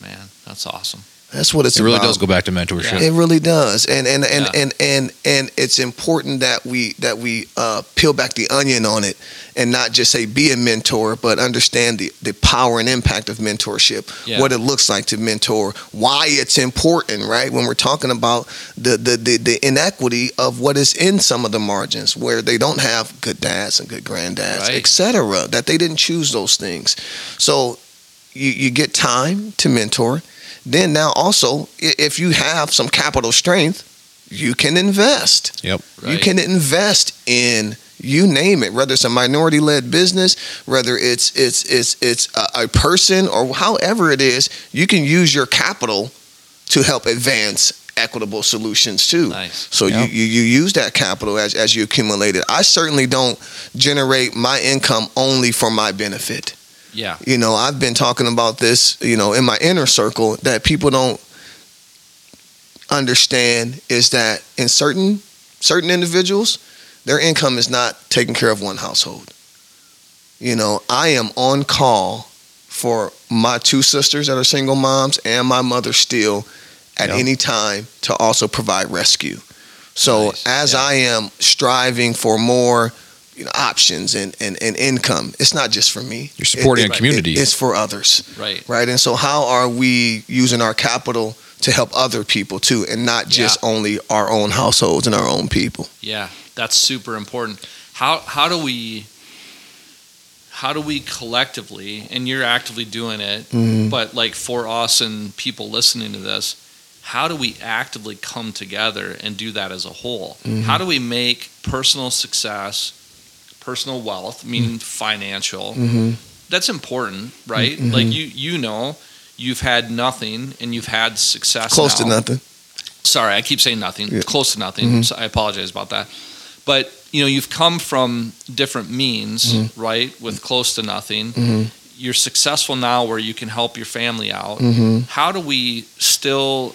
Right. Man, that's awesome. That's what it's It really about. does go back to mentorship. It really does, and and and Yeah. and, and and it's important that we that we uh, peel back the onion on it, and not just say be a mentor, but understand the the power and impact of mentorship, Yeah. what it looks like to mentor, why it's important, right? When we're talking about the the the, the inequity of what is in some of the margins, where they don't have good dads and good granddads, Right. etc., that they didn't choose those things, so. You, you get time to mentor, then now also if you have some capital strength you can invest Yep. Right. you can invest in you name it whether it's a minority led business whether it's it's it's it's a, a person or however it is you can use your capital to help advance equitable solutions too Nice. so Yeah. you, you you use that capital as, as you accumulate it i certainly don't generate my income only for my benefit Yeah. you know i've been talking about this you know in my inner circle that people don't understand is that in certain certain individuals their income is not taking care of one household you know i am on call for my two sisters that are single moms and my mother still at Yeah. any time to also provide rescue so Nice. as Yeah. i am striving for more you know options and, and, and income. It's not just for me. You're supporting It- a it- community. it's for others, Right. right? And so, how are we using our capital to help other people too, and not just only our own households and our own people? Yeah, that's super important. How how do we how do we collectively and you're actively doing it, Mhm. but like for us and people listening to this, how do we actively come together and do that as a whole? Mhm. How do we make personal success, personal wealth, meaning financial, Mm-hmm. that's important, right? Mhm. Like you you know, you've had nothing and you've had success Close to nothing. Sorry, I keep saying nothing. Yeah. Close to nothing. Mhm. So I apologize about that. But you know, you've come from different means, Mhm. right? With close to nothing. Mm-hmm. You're successful now where you can help your family out. Mm-hmm. How do we still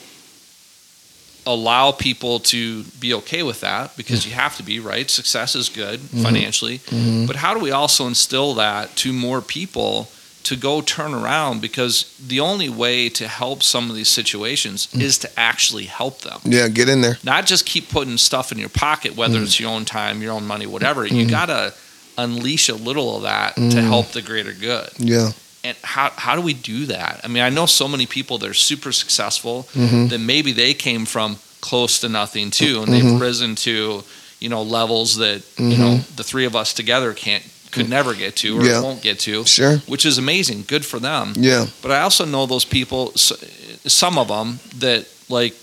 allow people to be okay with that? Because you have to be, right? Success is good financially. Mm-hmm. But how do we also instill that to more people to go turn around? Because the only way to help some of these situations Mm. is to actually help them. Yeah, get in there. Not just keep putting stuff in your pocket, whether it's your own time, your own money, whatever. You Mm. got to unleash a little of that to Mm. help the greater good. Yeah. And how, how do we do that? I mean, I know so many people that are super successful Mm-hmm. that maybe they came from close to nothing too, and they've Mhm. risen to, you know, levels that, you know, the three of us together can't, could never get to or Mm-hmm. Yeah. won't get to, Sure. which is amazing. Good for them. Yeah. But I also know those people, some of them that like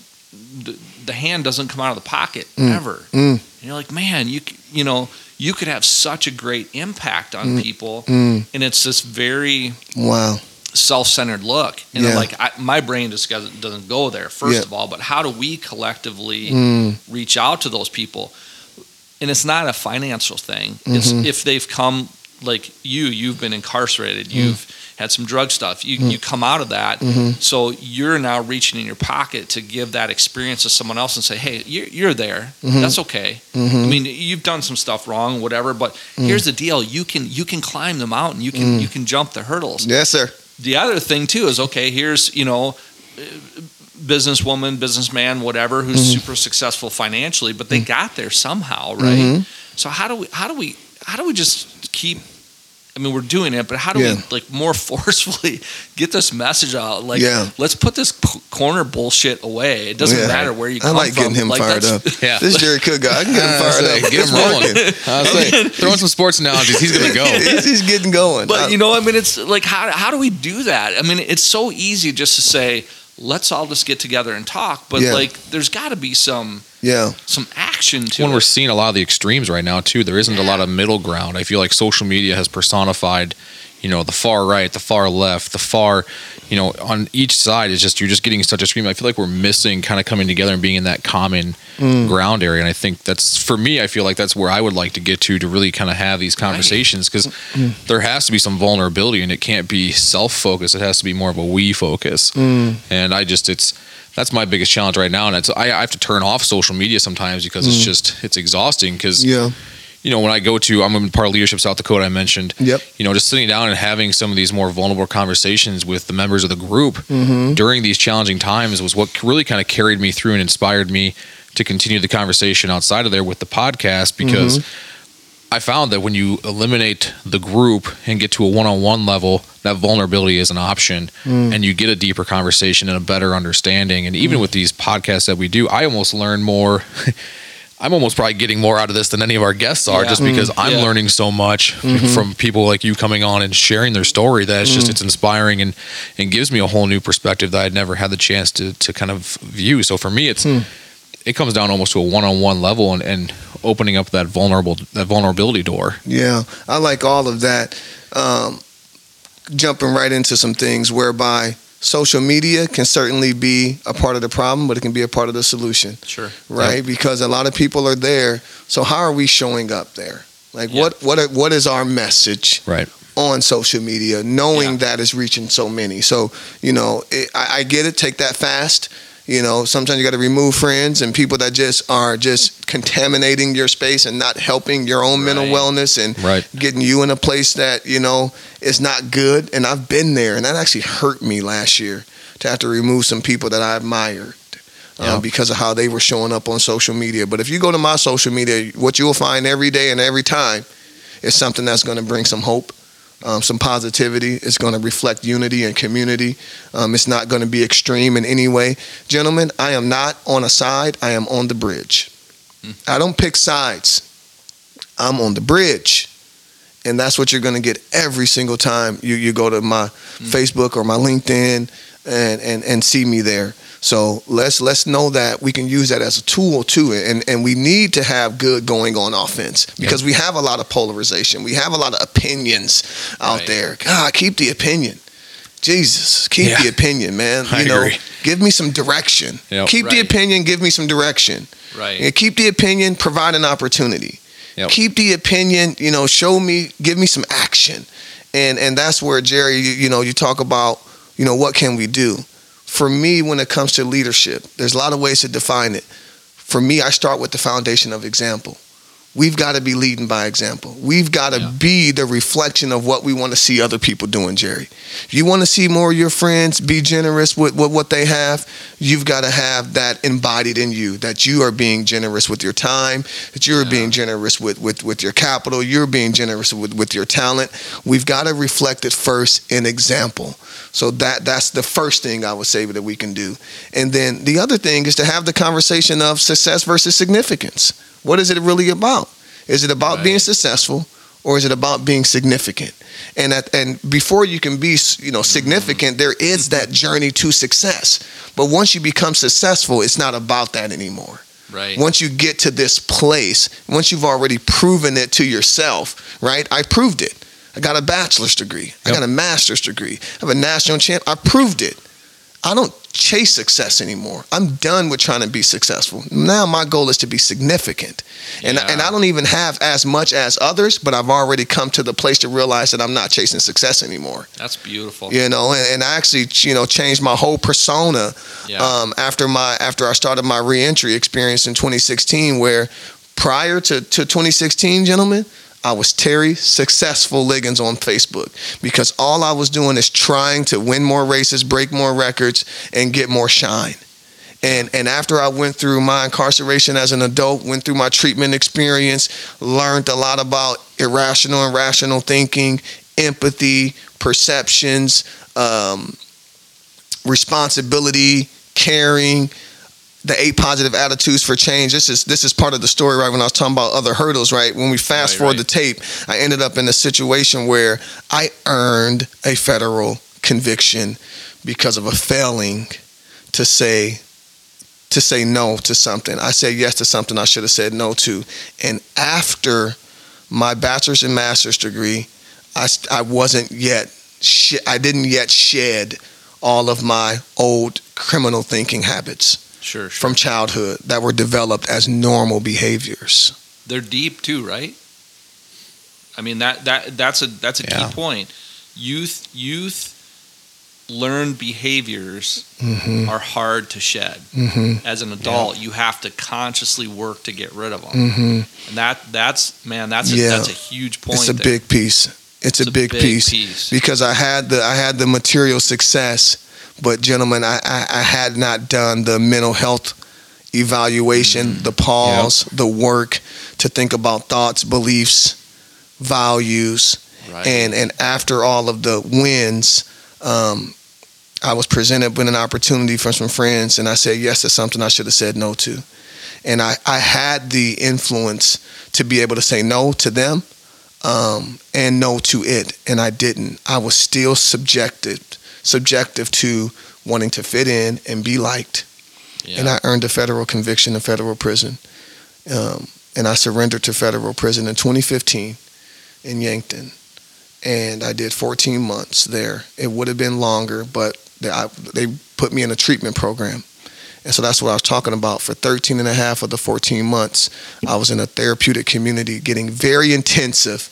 the, the hand doesn't come out of the pocket Mm. ever. Mm. And you're like, man, you you know, you could have such a great impact on people, Mm. and it's this very Wow. self-centered look. And Yeah. like I, my brain just doesn't, doesn't go there. First Yeah. of all, but how do we collectively Mm. reach out to those people? And it's not a financial thing. It's Mhm. if they've come like you, you've been incarcerated, Mm. you've had some drug stuff, you you come out of that. Mhm. So you're now reaching in your pocket to give that experience to someone else and say, "Hey, you're, you're there. Mhm. That's okay. Mhm. I mean, you've done some stuff wrong, whatever. But here's the deal: you can you can climb the mountain. You can Mm. you can jump the hurdles. Yes, sir. The other thing too is okay. Here's you know, uh, businesswoman, businessman, whatever, who's Mhm. super successful financially, but they got there somehow, right? Mhm. So how do we how do we how do we just keep I mean, we're doing it, but how do Yeah. we like more forcefully get this message out? Like, Yeah. let's put this p- corner bullshit away. It doesn't Yeah. matter where you come from. I come like from. getting him Like, fired up. Yeah. This Jerry Cook guy, I can get him fired like, up. get him rolling. I was like, throwing some sports analogies. He's gonna go. he's, he's getting going. But I- you know, I mean, it's like how how do we do that? I mean, it's so easy just to say, let's all just get together and talk. But Yeah. like, there's got to be some yeah, some action to when it. we're seeing a lot of the extremes right now too there isn't a lot of middle ground i feel like social media has personified you know the far right the far left the far you know on each side is just you're just getting such a scream. i feel like we're missing kind of coming together and being in that common Mm. ground area and i think that's for me i feel like that's where i would like to get to to really kind of have these conversations because Mm. there has to be some vulnerability and it can't be self-focused it has to be more of a we focus Mm. and I just it's that's my biggest challenge right now, and it's I, I have to turn off social media sometimes because it's Mm. just it's exhausting. Because yeah, you know when I go to I'm in part of leadership South Dakota I mentioned, Yep. you know just sitting down and having some of these more vulnerable conversations with the members of the group mm-hmm. during these challenging times was what really kind of carried me through and inspired me to continue the conversation outside of there with the podcast because I found that when you eliminate the group and get to a one-on-one level, that vulnerability is an option, Mm. and you get a deeper conversation and a better understanding. And even with these podcasts that we do, I almost learn more. I'm almost probably getting more out of this than any of our guests are, Yeah. just because I'm Yeah. learning so much Mm-hmm. from people like you coming on and sharing their story. That it's just it's inspiring and and gives me a whole new perspective that I'd never had the chance to to kind of view. So for me, it's Hmm. it comes down almost to a one-on-one level and, and opening up that vulnerable that vulnerability door. Yeah, I like all of that. Um, jumping right into some things whereby social media can certainly be a part of the problem, but it can be a part of the solution, sure. right? Because a lot of people are there. So how are we showing up there? Like Yeah. what what are- what is our message Right. on social media, knowing Yeah. that it's reaching so many? So you know, it, I, I get it. Take that fast. You know, sometimes you got to remove friends and people that just are just contaminating your space and not helping your own mental wellness and Right. getting you in a place that you know is not good and i've been there and that actually hurt me last year to have to remove some people that i admired um, because of how they were showing up on social media but if you go to my social media what you'll find every day and every time is something that's going to bring some hope. Um, some positivity. It's going to reflect unity and community. Um, it's not going to be extreme in any way. Gentlemen, I am not on a side, I am on the bridge. I don't pick sides, I'm on the bridge. And that's what you're going to get every single time you, you go to my Facebook or my LinkedIn and, and, and see me there. So let's let's know that we can use that as a tool too, and and we need to have good going on offense because we have a lot of polarization, we have a lot of opinions out Right. there. God, keep the opinion. Jesus, keep Yeah. the opinion, man. I you know, agree. give me some direction. Yep. Keep the opinion, give me some direction. Right. And keep the opinion, provide an opportunity. Yep. Keep the opinion, you know, show me, give me some action. And and that's where Jerry, you, you know, you talk about, you know, what can we do? For me, when it comes to leadership, there's a lot of ways to define it. For me, I start with the foundation of example. We've got to be leading by example. We've got to Yeah. be the reflection of what we want to see other people doing, Jerry. If you want to see more of your friends be generous with, with what they have, you've got to have that embodied in you that you are being generous with your time, that you're Yeah. being generous with, with, with your capital, you're being generous with, with your talent. We've got to reflect it first in example. So that that's the first thing I would say that we can do. And then the other thing is to have the conversation of success versus significance. What is it really about? Is it about Right. being successful or is it about being significant? And that, and before you can be, you know, significant, there is mm-hmm. that journey to success. But once you become successful, it's not about that anymore. Right. Once you get to this place, once you've already proven it to yourself, right? I proved it. I got a bachelor's degree. I got a master's degree. I have a national champ. I proved it. I don't chase success anymore. I'm done with trying to be successful. Now my goal is to be significant. And Yeah. and I don't even have as much as others, but I've already come to the place to realize that I'm not chasing success anymore. That's beautiful. You know, and, and I actually, you know, changed my whole persona Yeah. um, after my after I started my reentry experience in 2016, where prior to, to 2016, gentlemen, I was Terry Successful Liggins on Facebook because all I was doing is trying to win more races, break more records, and get more shine. And and after I went through my incarceration as an adult, went through my treatment experience, learned a lot about irrational and rational thinking, empathy, perceptions, um, responsibility, caring, the eight positive attitudes for change. This is this is part of the story, right? When I was talking about other hurdles, right? When we fast Right, forward right. the tape, I ended up in a situation where I earned a federal conviction because of a failing to say to say no to something. I said yes to something I should have said no to. And after my bachelor's and master's degree, I, I wasn't yet, sh- I didn't yet shed all of my old criminal thinking habits Sure, sure. from childhood that were developed as normal behaviors. They're deep too, right? I mean that that that's a that's a Yeah. key point. Youth youth learned behaviors Mm-hmm. are hard to shed. Mm-hmm. As an adult, you have to consciously work to get rid of them. Mm-hmm. And that that's man, that's a, Yeah. that's a huge point. It's a there. big piece. It's, a, big, piece. piece. because I had the I had the material success, but gentlemen, I, I, I had not done the mental health evaluation, the pause, the work to think about thoughts, beliefs, values, Right. and and after all of the wins, um, I was presented with an opportunity from some friends, and I said yes to something I should have said no to, and I I had the influence to be able to say no to them, um, and no to it, and I didn't. I was still subjected subjective to wanting to fit in and be liked, yeah. and I earned a federal conviction in federal prison, um, and I surrendered to federal prison in 2015 in Yankton, and I did 14 months there. It would have been longer, but they, I, they put me in a treatment program. And so that's what I was talking about. For 13 and a half of the 14 months, I was in a therapeutic community getting very intensive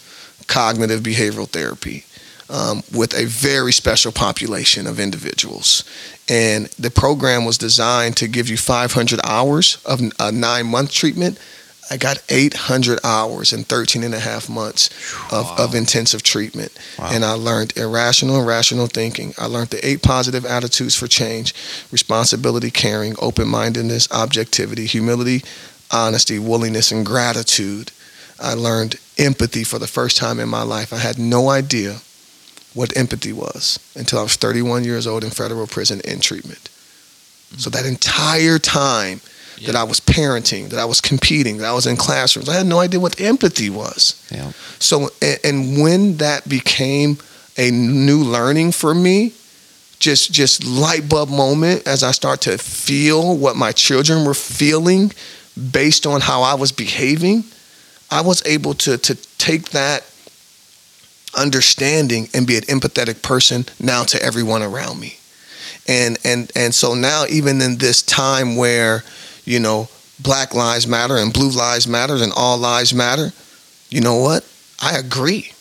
cognitive behavioral therapy um, with a very special population of individuals. And the program was designed to give you 500 hours of a nine month treatment. I got 800 hours in 13 and a half months of, of intensive treatment. Wow. And I learned irrational and rational thinking. I learned the eight positive attitudes for change responsibility, caring, open mindedness, objectivity, humility, honesty, willingness, and gratitude. I learned empathy for the first time in my life. I had no idea what empathy was until I was 31 years old in federal prison in treatment. So mm-hmm. that entire time that I was parenting, that I was competing, that I was in classrooms, I had no idea what empathy was. Yeah. So, and, and when that became a new learning for me, just just light bulb moment as I start to feel what my children were feeling based on how I was behaving, I was able to to take that understanding and be an empathetic person now to everyone around me. And and and so now even in this time where, you know, black lives matter and blue lives matter and all lives matter, you know what? I agree.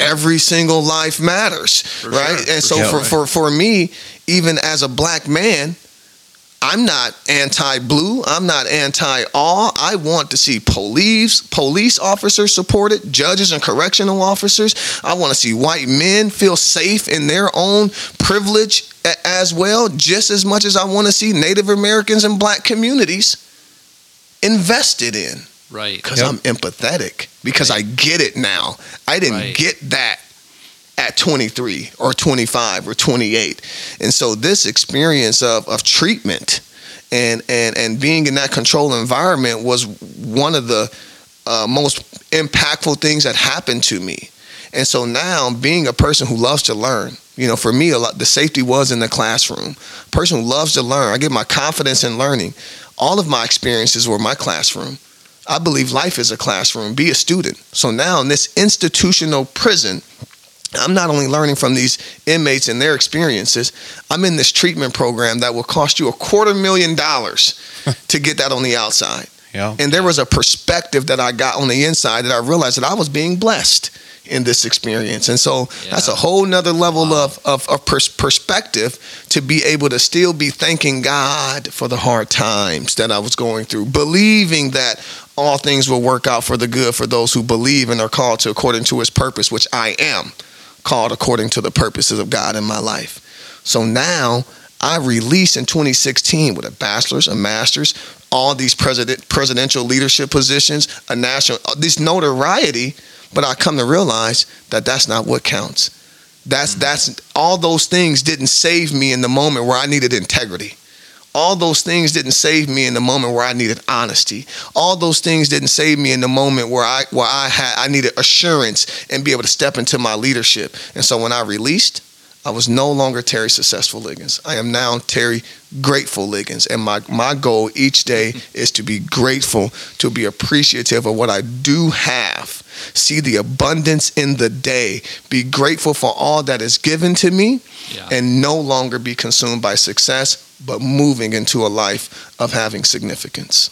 Every single life matters, For right? sure, and so for, for for me, even as a black man, I'm not anti-blue. I'm not anti-all. I want to see police police officers supported, judges and correctional officers. I want to see white men feel safe in their own privilege as well, just as much as I want to see Native Americans and black communities invested in Right. because Yep. I'm empathetic because I get it now. I didn't Right. get that at 23 or 25 or 28. And so this experience of, of treatment and, and, and being in that controlled environment was one of the uh, most impactful things that happened to me. And so now being a person who loves to learn, you know, for me, a lot, the safety was in the classroom. person who loves to learn, I get my confidence in learning. All of my experiences were my classroom. I believe life is a classroom. Be a student. So now in this institutional prison, I'm not only learning from these inmates and their experiences, I'm in this treatment program that will cost you a quarter million dollars to get that on the outside. Yeah. And there was a perspective that I got on the inside that I realized that I was being blessed in this experience. And so that's a whole nother level of, of, of pers- perspective to be able to still be thanking God for the hard times that I was going through, believing that all things will work out for the good for those who believe and are called to according to his purpose, which I am called according to the purposes of God in my life. So now I released in 2016 with a bachelor's, a master's, all these president presidential leadership positions, a national uh, this notoriety, but I come to realize that that's not what counts. That's mm. that's all those things didn't save me in the moment where I needed integrity. All those things didn't save me in the moment where I needed honesty. All those things didn't save me in the moment where I where I had I needed assurance and be able to step into my leadership. And so when I released, I was no longer Terry Successful Liggins. I am now Terry Grateful Liggins. And my, my goal each day is to be grateful, to be appreciative of what I do have. See the abundance in the day. Be grateful for all that is given to me Yeah. and no longer be consumed by success, but moving into a life of having significance.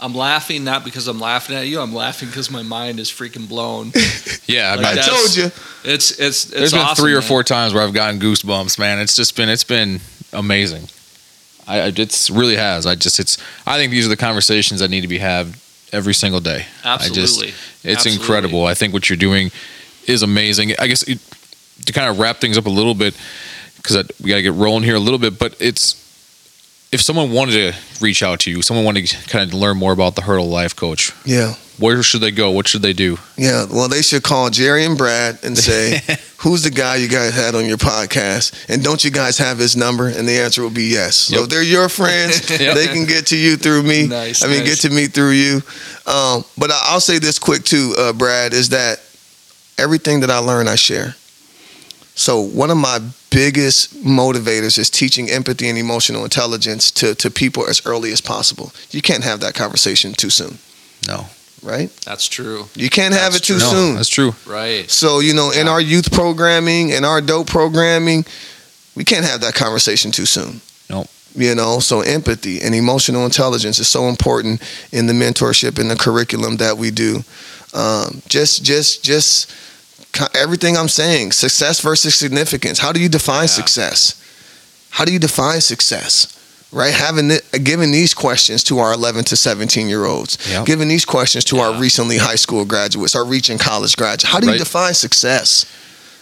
I'm laughing not because I'm laughing at you. I'm laughing because my mind is freaking blown. Yeah, I Like mean, I told you. It's it's it's there's been awesome, three or man. four times where I've gotten goosebumps, man. It's just been it's been amazing. I I- it's really has. I just it's I think these are the conversations that need to be had every single day. I just Absolutely. it's Absolutely. incredible. I think what you're doing is amazing. I guess it, to kind of wrap things up a little bit because we got to get rolling here a little bit, but it's if someone wanted to reach out to you, someone wanted to kind of learn more about the Hurdle Life Coach, Yeah. where should they go? What should they do? Yeah, well, they should call Jerry and Brad and say, "Who's the guy you guys had on your podcast? And don't you guys have his number?" And the answer will be yes. So Yep. if they're your friends, Yep. they can get to you through me. Nice, I mean, nice. get to me through you. Um, but I'll say this quick too, uh, Brad, is that everything that I learn, I share. So one of my biggest motivators is teaching empathy and emotional intelligence to to people as early as possible. You can't have that conversation too soon, No, right? That's true. You can't have it too no, soon. that's true. Right. So, you know, in our youth programming, in our dope programming, we can't have that conversation too soon. Nope. You know, so empathy and emotional intelligence is so important in the mentorship and the curriculum that we do. Um, just, just, just co- everything I'm saying success versus significance. How do you define Yeah. success? How do you define success? Right? Having it, giving these questions to our 11 to 17 year olds, Yep. giving these questions to our recently high school graduates, our reaching college graduates. How do you define success?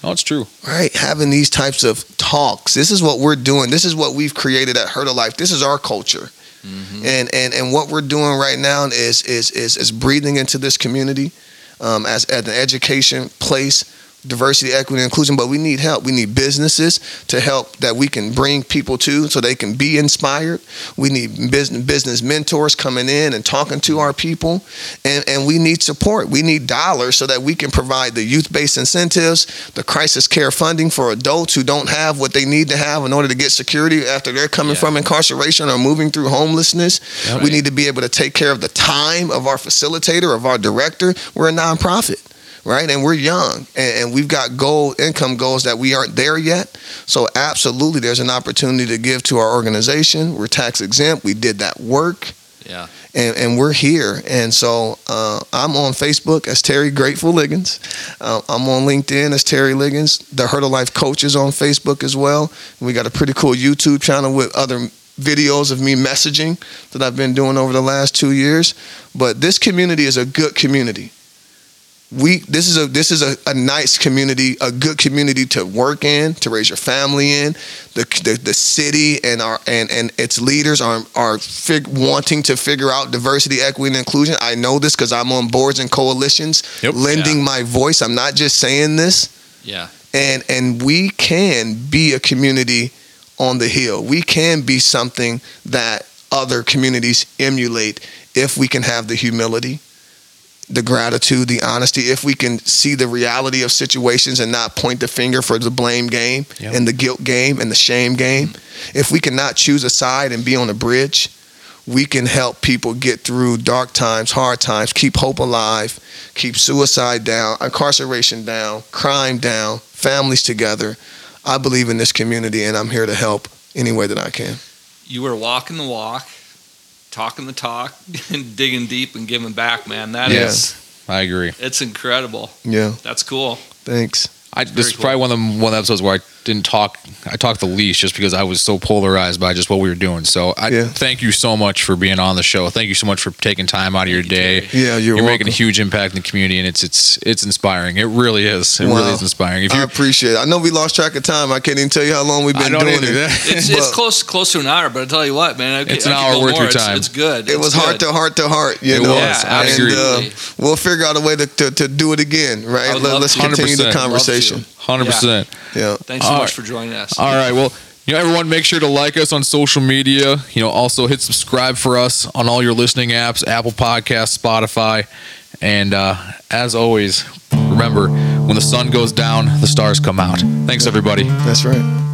No, it's true. right? Having these types of talks. This is what we're doing. This is what we've created at Hurdle Life. This is our culture. Mhm. And and and what we're doing right now is is is is breathing into this community um, as, as an education place diversity, equity, and inclusion, but we need help. We need businesses to help that we can bring people to so they can be inspired. We need business business mentors coming in and talking to our people, and and we need support. We need dollars so that we can provide the youth based incentives, the crisis care funding for adults who don't have what they need to have in order to get security after they're coming Yeah. from incarceration or moving through homelessness. Yep. We need to be able to take care of the time of our facilitator, of our director. We're a nonprofit right? And we're young and, and we've got goal income goals that we aren't there yet. So absolutely there's an opportunity to give to our organization. We're tax exempt. We did that work Yeah. and, and we're here. And so uh, I'm on Facebook as Terry Grateful Liggins. Uh, I'm on LinkedIn as Terry Liggins. The Hurdle Life Coach is on Facebook as well. We got a pretty cool YouTube channel with other videos of me messaging that I've been doing over the last two years. But this community is a good community. We this is a this is a, a nice community, a good community to work in, to raise your family in. The the, the city and our and, and its leaders are are fig, wanting to figure out diversity, equity, and inclusion. I know this because I'm on boards and coalitions, Yep. lending my voice. I'm not just saying this Yeah. and and we can be a community on the hill. We can be something that other communities emulate if we can have the humility, the gratitude, the honesty, if we can see the reality of situations and not point the finger for the blame game Yep. and the guilt game and the shame game. If we cannot choose a side and be on a bridge, we can help people get through dark times, hard times, keep hope alive, keep suicide down, incarceration down, crime down, families together. I believe in this community and I'm here to help any way that I can. You were walking the walk, talking the talk, and digging deep and giving back, man. That is, Yeah. I agree. it's incredible. Yeah, That's cool. thanks. I, Very this is cool. probably one of the one of the episodes where I didn't talk. I talked the least just because I was so polarized by just what we were doing. So I Yeah. thank you so much for being on the show. Thank you so much for taking time out of your day. Yeah, you're, You're, making a huge impact in the community, and it's it's it's inspiring. It really is. It Wow. really is inspiring. If I you, appreciate it. I know we lost track of time. I can't even tell you how long we've been don't doing either. it. It's, it's close close to an hour, but I tell you what, man, I could, It's an I could hour worth more. your time. It's, good. It It's was heart to heart to heart, you It know. was. Yeah, I and agree. uh, we'll figure out a way to, to, to do it again, right? would Let, us to. continue the 100%. conversation. hundred percent. Yeah. Thanks so All much right. for joining us. All right. Well, you know, everyone, make sure to like us on social media. You know, also hit subscribe for us on all your listening apps, Apple Podcasts, Spotify, and uh, as always, remember when the sun goes down, the stars come out. Thanks, everybody. That's right.